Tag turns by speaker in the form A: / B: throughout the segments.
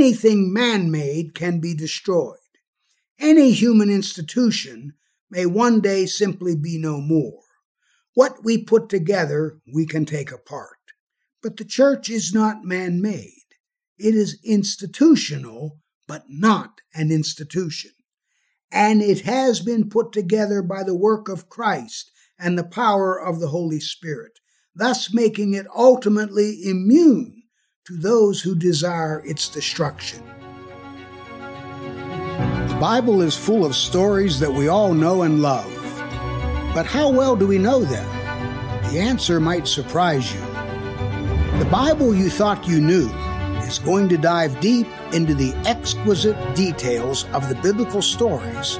A: anything man made can be destroyed. Any human institution may one day simply be no more. What we put together, we can take apart. But the church is not man made. It is institutional, but not an institution. And it has been put together by the work of Christ and the power of the Holy Spirit, thus making it ultimately immune to those who desire its destruction. The Bible is full of stories that we all know and love. But how well do we know them? The answer might surprise you. The Bible you thought you knew is going to dive deep into the exquisite details of the biblical stories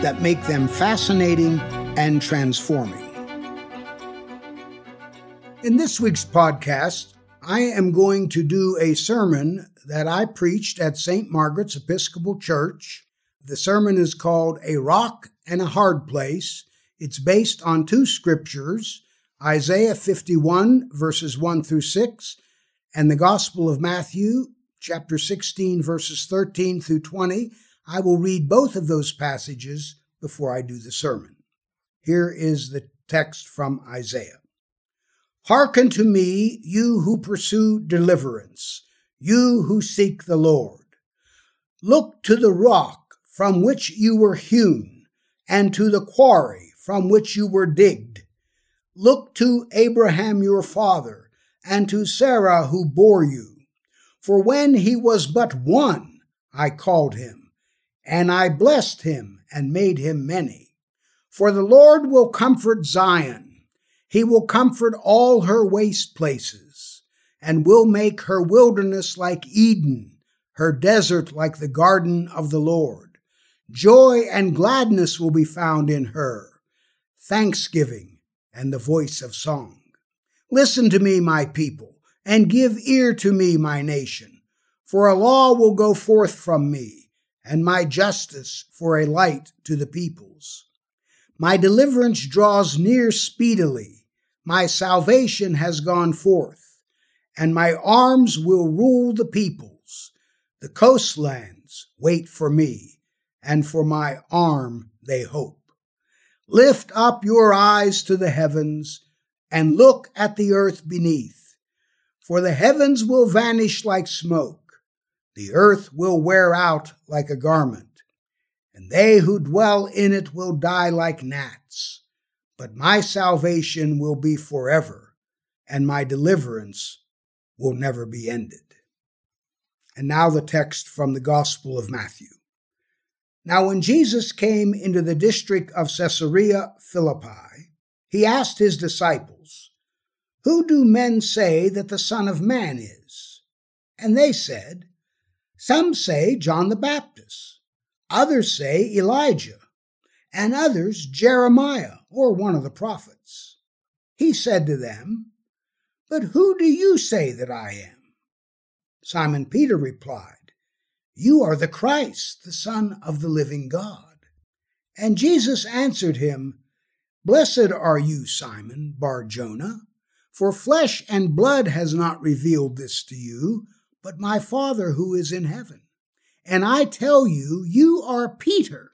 A: that make them fascinating and transforming. In this week's podcast, I am going to do a sermon that I preached at St. Margaret's Episcopal Church. The sermon is called A Rock and a Hard Place. It's based on two scriptures Isaiah 51, verses 1 through 6, and the Gospel of Matthew, chapter 16, verses 13 through 20. I will read both of those passages before I do the sermon. Here is the text from Isaiah. Hearken to me, you who pursue deliverance, you who seek the Lord. Look to the rock from which you were hewn, and to the quarry from which you were digged. Look to Abraham your father, and to Sarah who bore you. For when he was but one, I called him, and I blessed him and made him many. For the Lord will comfort Zion he will comfort all her waste places, and will make her wilderness like Eden, her desert like the garden of the Lord. Joy and gladness will be found in her, thanksgiving and the voice of song. Listen to me, my people, and give ear to me, my nation, for a law will go forth from me, and my justice for a light to the peoples. My deliverance draws near speedily my salvation has gone forth, and my arms will rule the peoples. The coastlands wait for me, and for my arm they hope. Lift up your eyes to the heavens, and look at the earth beneath. For the heavens will vanish like smoke, the earth will wear out like a garment, and they who dwell in it will die like gnats but my salvation will be forever, and my deliverance will never be ended. And now the text from the Gospel of Matthew. Now, when Jesus came into the district of Caesarea Philippi, he asked his disciples, Who do men say that the Son of Man is? And they said, Some say John the Baptist, others say Elijah and others Jeremiah or one of the prophets. He said to them, But who do you say that I am? Simon Peter replied, You are the Christ, the Son of the living God. And Jesus answered him, Blessed are you, Simon Bar Jonah, for flesh and blood has not revealed this to you, but my Father who is in heaven. And I tell you, you are Peter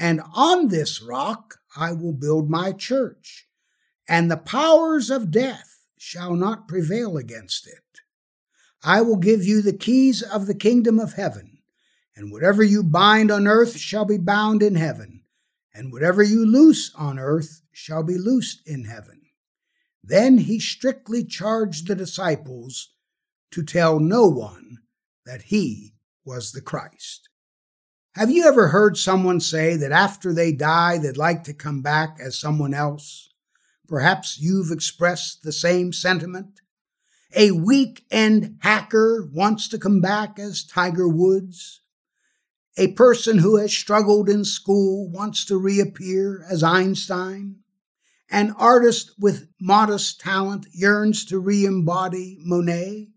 A: and on this rock I will build my church, and the powers of death shall not prevail against it. I will give you the keys of the kingdom of heaven, and whatever you bind on earth shall be bound in heaven, and whatever you loose on earth shall be loosed in heaven. Then he strictly charged the disciples to tell no one that he was the Christ. Have you ever heard someone say that after they die, they'd like to come back as someone else? Perhaps you've expressed the same sentiment. A weekend hacker wants to come back as Tiger Woods. A person who has struggled in school wants to reappear as Einstein. An artist with modest talent yearns to re embody Monet.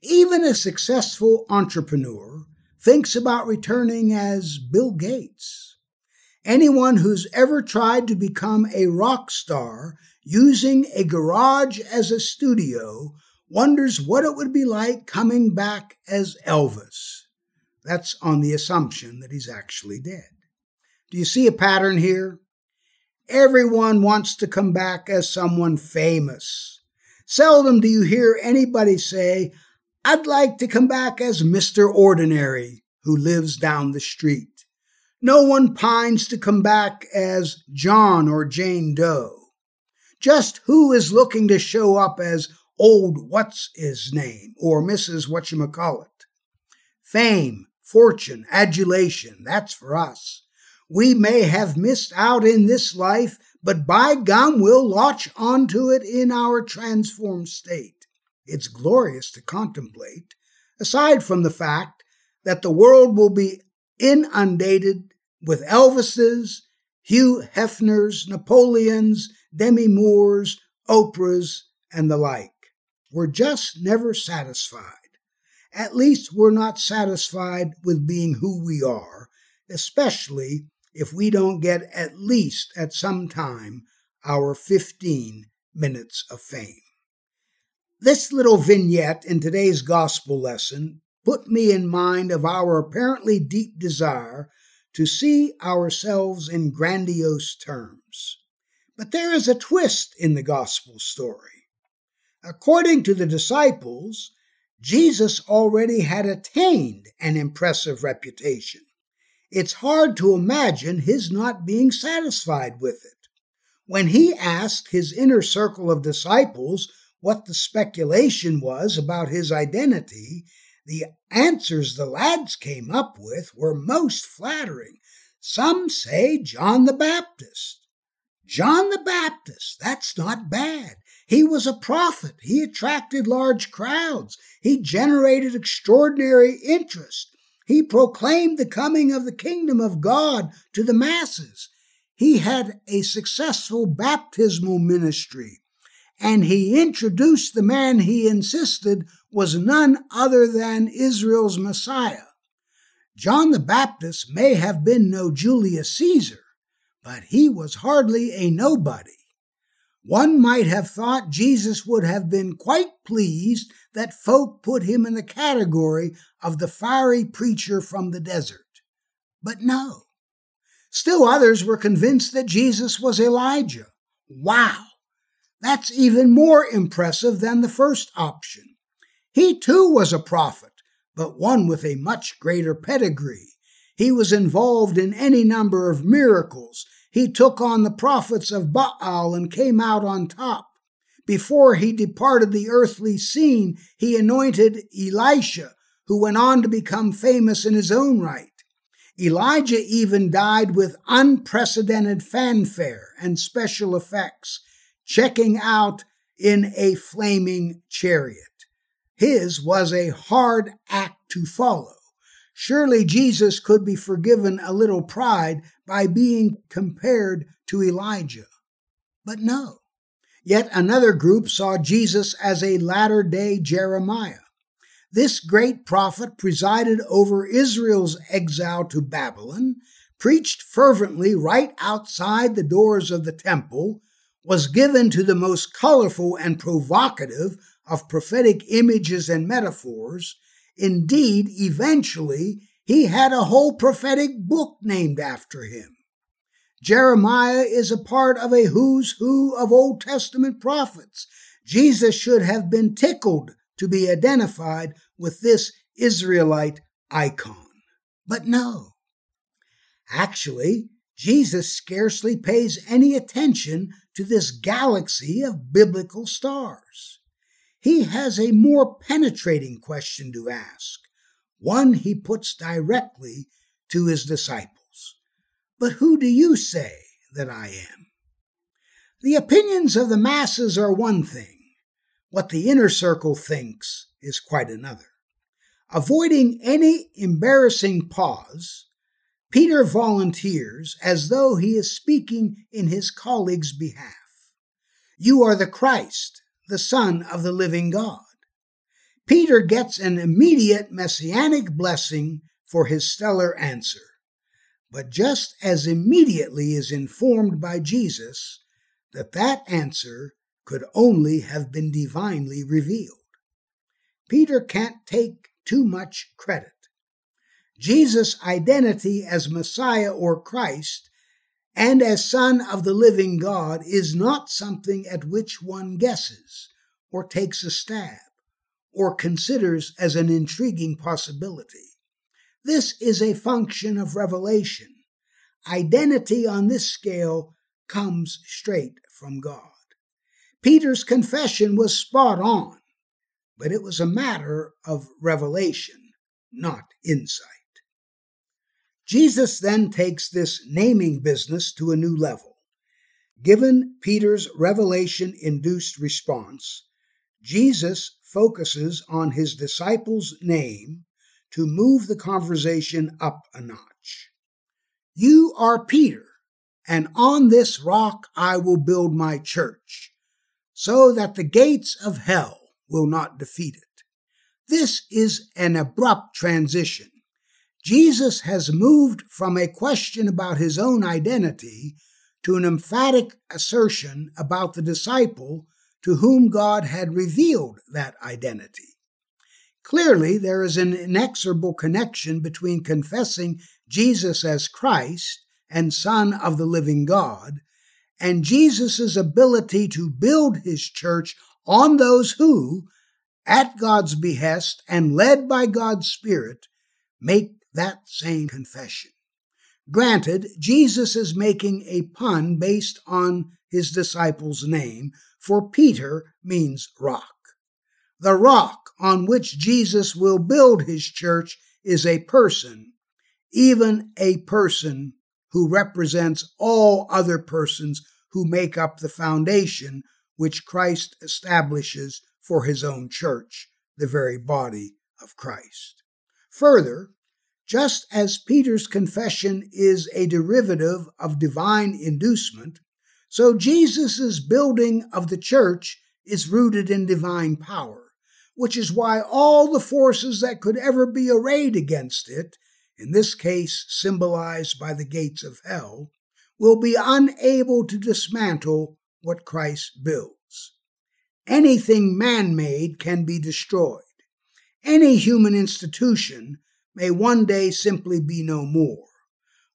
A: Even a successful entrepreneur thinks about returning as Bill Gates. Anyone who's ever tried to become a rock star using a garage as a studio wonders what it would be like coming back as Elvis. That's on the assumption that he's actually dead. Do you see a pattern here? Everyone wants to come back as someone famous. Seldom do you hear anybody say, I'd like to come back as Mr. Ordinary, who lives down the street. No one pines to come back as John or Jane Doe. Just who is looking to show up as old what's his name or Mrs. Whatchamacallit? Fame, fortune, adulation, that's for us. We may have missed out in this life, but by gum we'll latch onto it in our transformed state. It's glorious to contemplate, aside from the fact that the world will be inundated with Elvises, Hugh Hefners, Napoleons, Demi Moores, Oprahs, and the like. We're just never satisfied. At least we're not satisfied with being who we are, especially if we don't get at least at some time our 15 minutes of fame. This little vignette in today's gospel lesson put me in mind of our apparently deep desire to see ourselves in grandiose terms. But there is a twist in the gospel story. According to the disciples, Jesus already had attained an impressive reputation. It's hard to imagine his not being satisfied with it. When he asked his inner circle of disciples what the speculation was about his identity, the answers the lads came up with were most flattering. Some say John the Baptist. John the Baptist, that's not bad. He was a prophet. He attracted large crowds. He generated extraordinary interest. He proclaimed the coming of the kingdom of God to the masses. He had a successful baptismal ministry. And he introduced the man he insisted was none other than Israel's Messiah. John the Baptist may have been no Julius Caesar, but he was hardly a nobody. One might have thought Jesus would have been quite pleased that folk put him in the category of the fiery preacher from the desert. But no. Still others were convinced that Jesus was Elijah. Wow! That's even more impressive than the first option. He too was a prophet, but one with a much greater pedigree. He was involved in any number of miracles he took on the prophets of Baal and came out on top. Before he departed the earthly scene, he anointed Elisha, who went on to become famous in his own right. Elijah even died with unprecedented fanfare and special effects, checking out in a flaming chariot. His was a hard act to follow. Surely Jesus could be forgiven a little pride by being compared to Elijah. But no. Yet another group saw Jesus as a latter day Jeremiah. This great prophet presided over Israel's exile to Babylon, preached fervently right outside the doors of the temple, was given to the most colorful and provocative of prophetic images and metaphors, Indeed, eventually, he had a whole prophetic book named after him. Jeremiah is a part of a who's who of Old Testament prophets. Jesus should have been tickled to be identified with this Israelite icon. But no. Actually, Jesus scarcely pays any attention to this galaxy of biblical stars he has a more penetrating question to ask, one he puts directly to his disciples. But who do you say that I am? The opinions of the masses are one thing. What the inner circle thinks is quite another. Avoiding any embarrassing pause, Peter volunteers as though he is speaking in his colleague's behalf. You are the Christ, the Son of the living God. Peter gets an immediate messianic blessing for his stellar answer, but just as immediately is informed by Jesus that that answer could only have been divinely revealed. Peter can't take too much credit. Jesus' identity as Messiah or Christ and as Son of the living God is not something at which one guesses or takes a stab or considers as an intriguing possibility. This is a function of revelation. Identity on this scale comes straight from God. Peter's confession was spot on, but it was a matter of revelation, not insight. Jesus then takes this naming business to a new level. Given Peter's revelation induced response, Jesus focuses on his disciples' name to move the conversation up a notch. You are Peter, and on this rock I will build my church, so that the gates of hell will not defeat it. This is an abrupt transition. Jesus has moved from a question about his own identity to an emphatic assertion about the disciple to whom God had revealed that identity. Clearly, there is an inexorable connection between confessing Jesus as Christ and Son of the living God and Jesus' ability to build his church on those who, at God's behest and led by God's Spirit, make that same confession. Granted, Jesus is making a pun based on his disciple's name, for Peter means rock. The rock on which Jesus will build his church is a person, even a person who represents all other persons who make up the foundation which Christ establishes for his own church, the very body of Christ. Further, just as Peter's confession is a derivative of divine inducement, so Jesus' building of the church is rooted in divine power, which is why all the forces that could ever be arrayed against it, in this case symbolized by the gates of hell, will be unable to dismantle what Christ builds. Anything man made can be destroyed. Any human institution may one day simply be no more.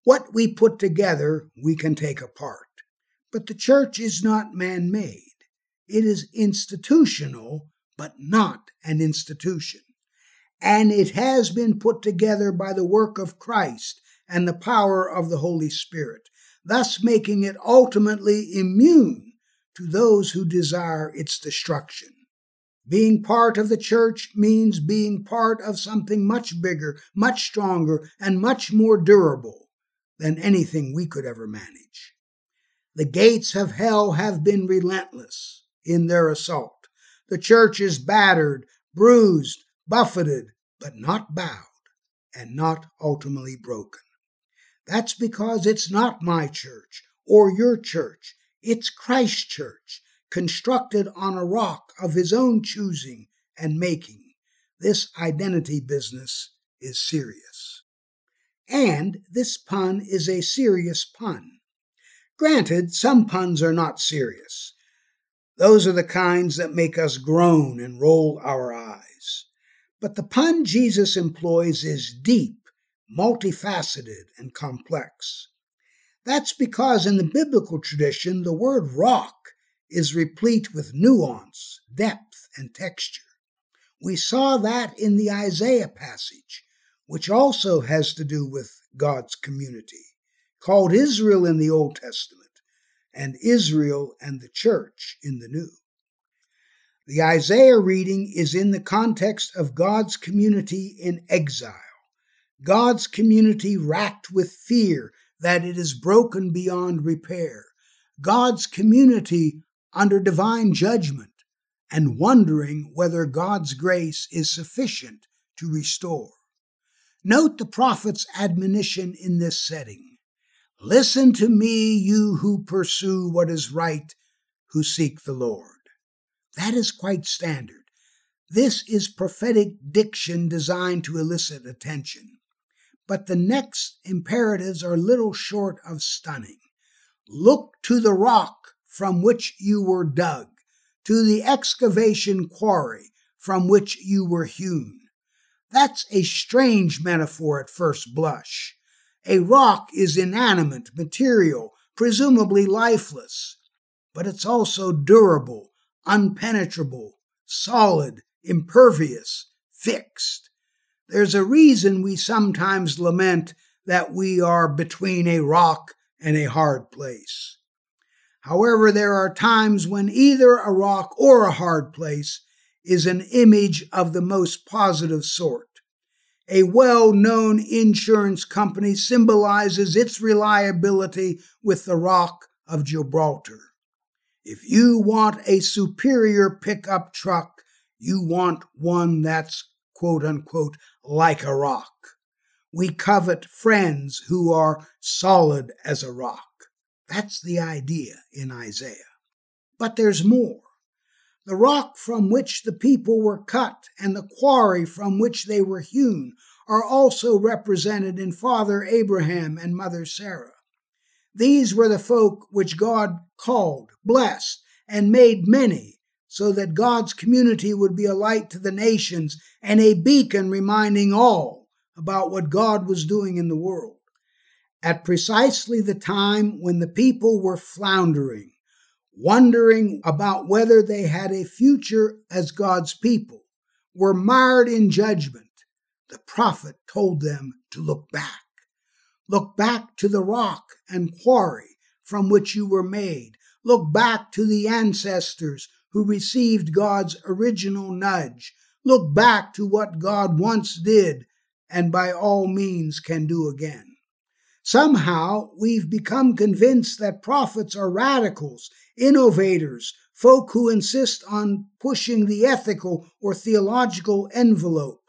A: What we put together, we can take apart. But the church is not man made. It is institutional, but not an institution. And it has been put together by the work of Christ and the power of the Holy Spirit, thus making it ultimately immune to those who desire its destruction. Being part of the church means being part of something much bigger, much stronger, and much more durable than anything we could ever manage. The gates of hell have been relentless in their assault. The church is battered, bruised, buffeted, but not bowed and not ultimately broken. That's because it's not my church or your church. It's Christ's church constructed on a rock of his own choosing and making. This identity business is serious. And this pun is a serious pun. Granted, some puns are not serious. Those are the kinds that make us groan and roll our eyes. But the pun Jesus employs is deep, multifaceted, and complex. That's because in the biblical tradition, the word rock is replete with nuance, depth, and texture. We saw that in the Isaiah passage, which also has to do with God's community, called Israel in the Old Testament and Israel and the church in the New. The Isaiah reading is in the context of God's community in exile, God's community racked with fear that it is broken beyond repair, God's community under divine judgment and wondering whether God's grace is sufficient to restore. Note the prophet's admonition in this setting. Listen to me, you who pursue what is right, who seek the Lord. That is quite standard. This is prophetic diction designed to elicit attention. But the next imperatives are little short of stunning. Look to the rock from which you were dug, to the excavation quarry from which you were hewn. That's a strange metaphor at first blush. A rock is inanimate material, presumably lifeless, but it's also durable, unpenetrable, solid, impervious, fixed. There's a reason we sometimes lament that we are between a rock and a hard place. However, there are times when either a rock or a hard place is an image of the most positive sort. A well known insurance company symbolizes its reliability with the Rock of Gibraltar. If you want a superior pickup truck, you want one that's quote unquote like a rock. We covet friends who are solid as a rock. That's the idea in Isaiah. But there's more. The rock from which the people were cut and the quarry from which they were hewn are also represented in Father Abraham and Mother Sarah. These were the folk which God called, blessed, and made many, so that God's community would be a light to the nations and a beacon reminding all about what God was doing in the world. At precisely the time when the people were floundering, wondering about whether they had a future as God's people, were mired in judgment, the prophet told them to look back. Look back to the rock and quarry from which you were made. Look back to the ancestors who received God's original nudge. Look back to what God once did and by all means can do again. Somehow we've become convinced that prophets are radicals, innovators, folk who insist on pushing the ethical or theological envelope.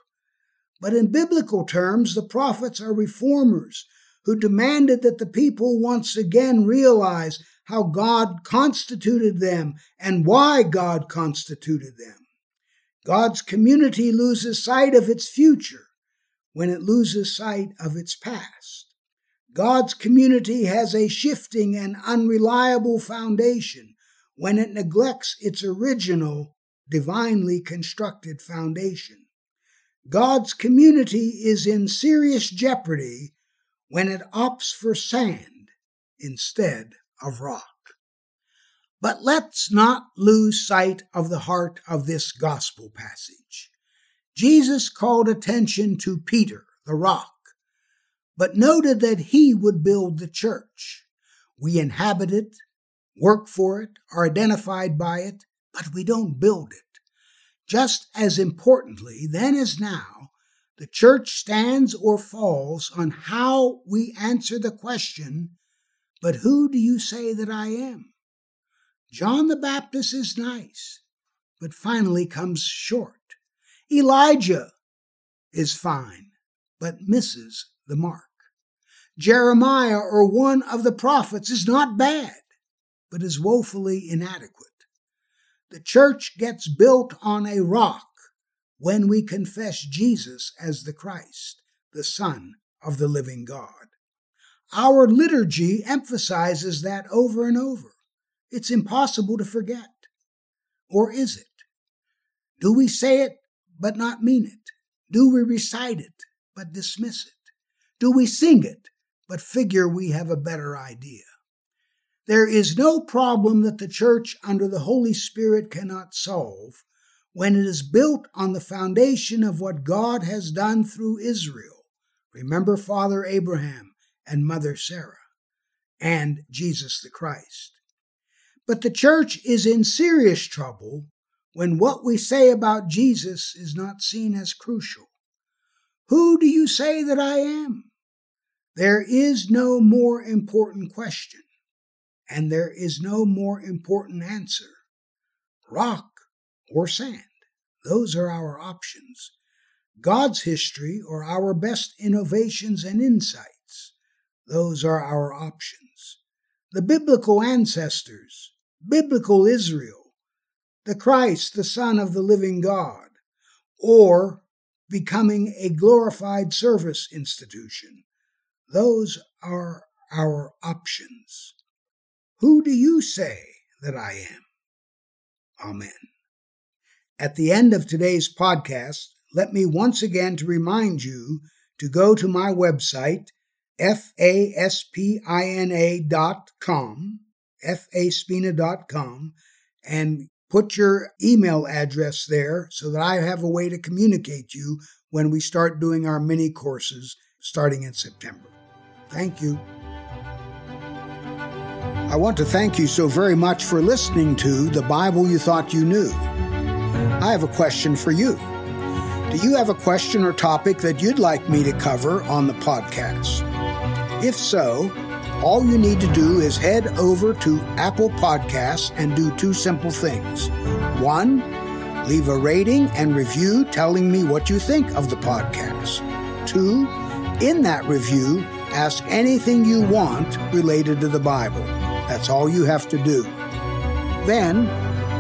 A: But in biblical terms, the prophets are reformers who demanded that the people once again realize how God constituted them and why God constituted them. God's community loses sight of its future when it loses sight of its past. God's community has a shifting and unreliable foundation when it neglects its original, divinely constructed foundation. God's community is in serious jeopardy when it opts for sand instead of rock. But let's not lose sight of the heart of this gospel passage. Jesus called attention to Peter, the rock, but noted that he would build the church. We inhabit it, work for it, are identified by it, but we don't build it. Just as importantly, then as now, the church stands or falls on how we answer the question, But who do you say that I am? John the Baptist is nice, but finally comes short. Elijah is fine, but misses the mark. Jeremiah or one of the prophets is not bad, but is woefully inadequate. The church gets built on a rock when we confess Jesus as the Christ, the Son of the living God. Our liturgy emphasizes that over and over. It's impossible to forget. Or is it? Do we say it but not mean it? Do we recite it but dismiss it? Do we sing it but figure we have a better idea? There is no problem that the church under the Holy Spirit cannot solve when it is built on the foundation of what God has done through Israel. Remember Father Abraham and Mother Sarah and Jesus the Christ. But the church is in serious trouble when what we say about Jesus is not seen as crucial. Who do you say that I am? There is no more important question and there is no more important answer. Rock or sand, those are our options. God's history or our best innovations and insights, those are our options. The biblical ancestors, biblical Israel, the Christ, the Son of the living God, or becoming a glorified service institution, those are our options. Who do you say that I am? Amen. At the end of today's podcast, let me once again to remind you to go to my website, faspina.com, faspina.com, and put your email address there so that I have a way to communicate you when we start doing our mini courses starting in September. Thank you. I want to thank you so very much for listening to The Bible You Thought You Knew. I have a question for you. Do you have a question or topic that you'd like me to cover on the podcast? If so, all you need to do is head over to Apple Podcasts and do two simple things. One, leave a rating and review telling me what you think of the podcast. Two, in that review, ask anything you want related to the Bible. That's all you have to do. Then,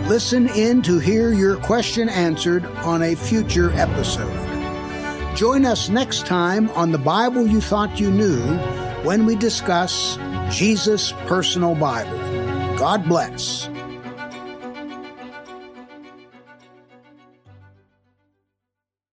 A: listen in to hear your question answered on a future episode. Join us next time on The Bible You Thought You Knew when we discuss Jesus' personal Bible. God bless.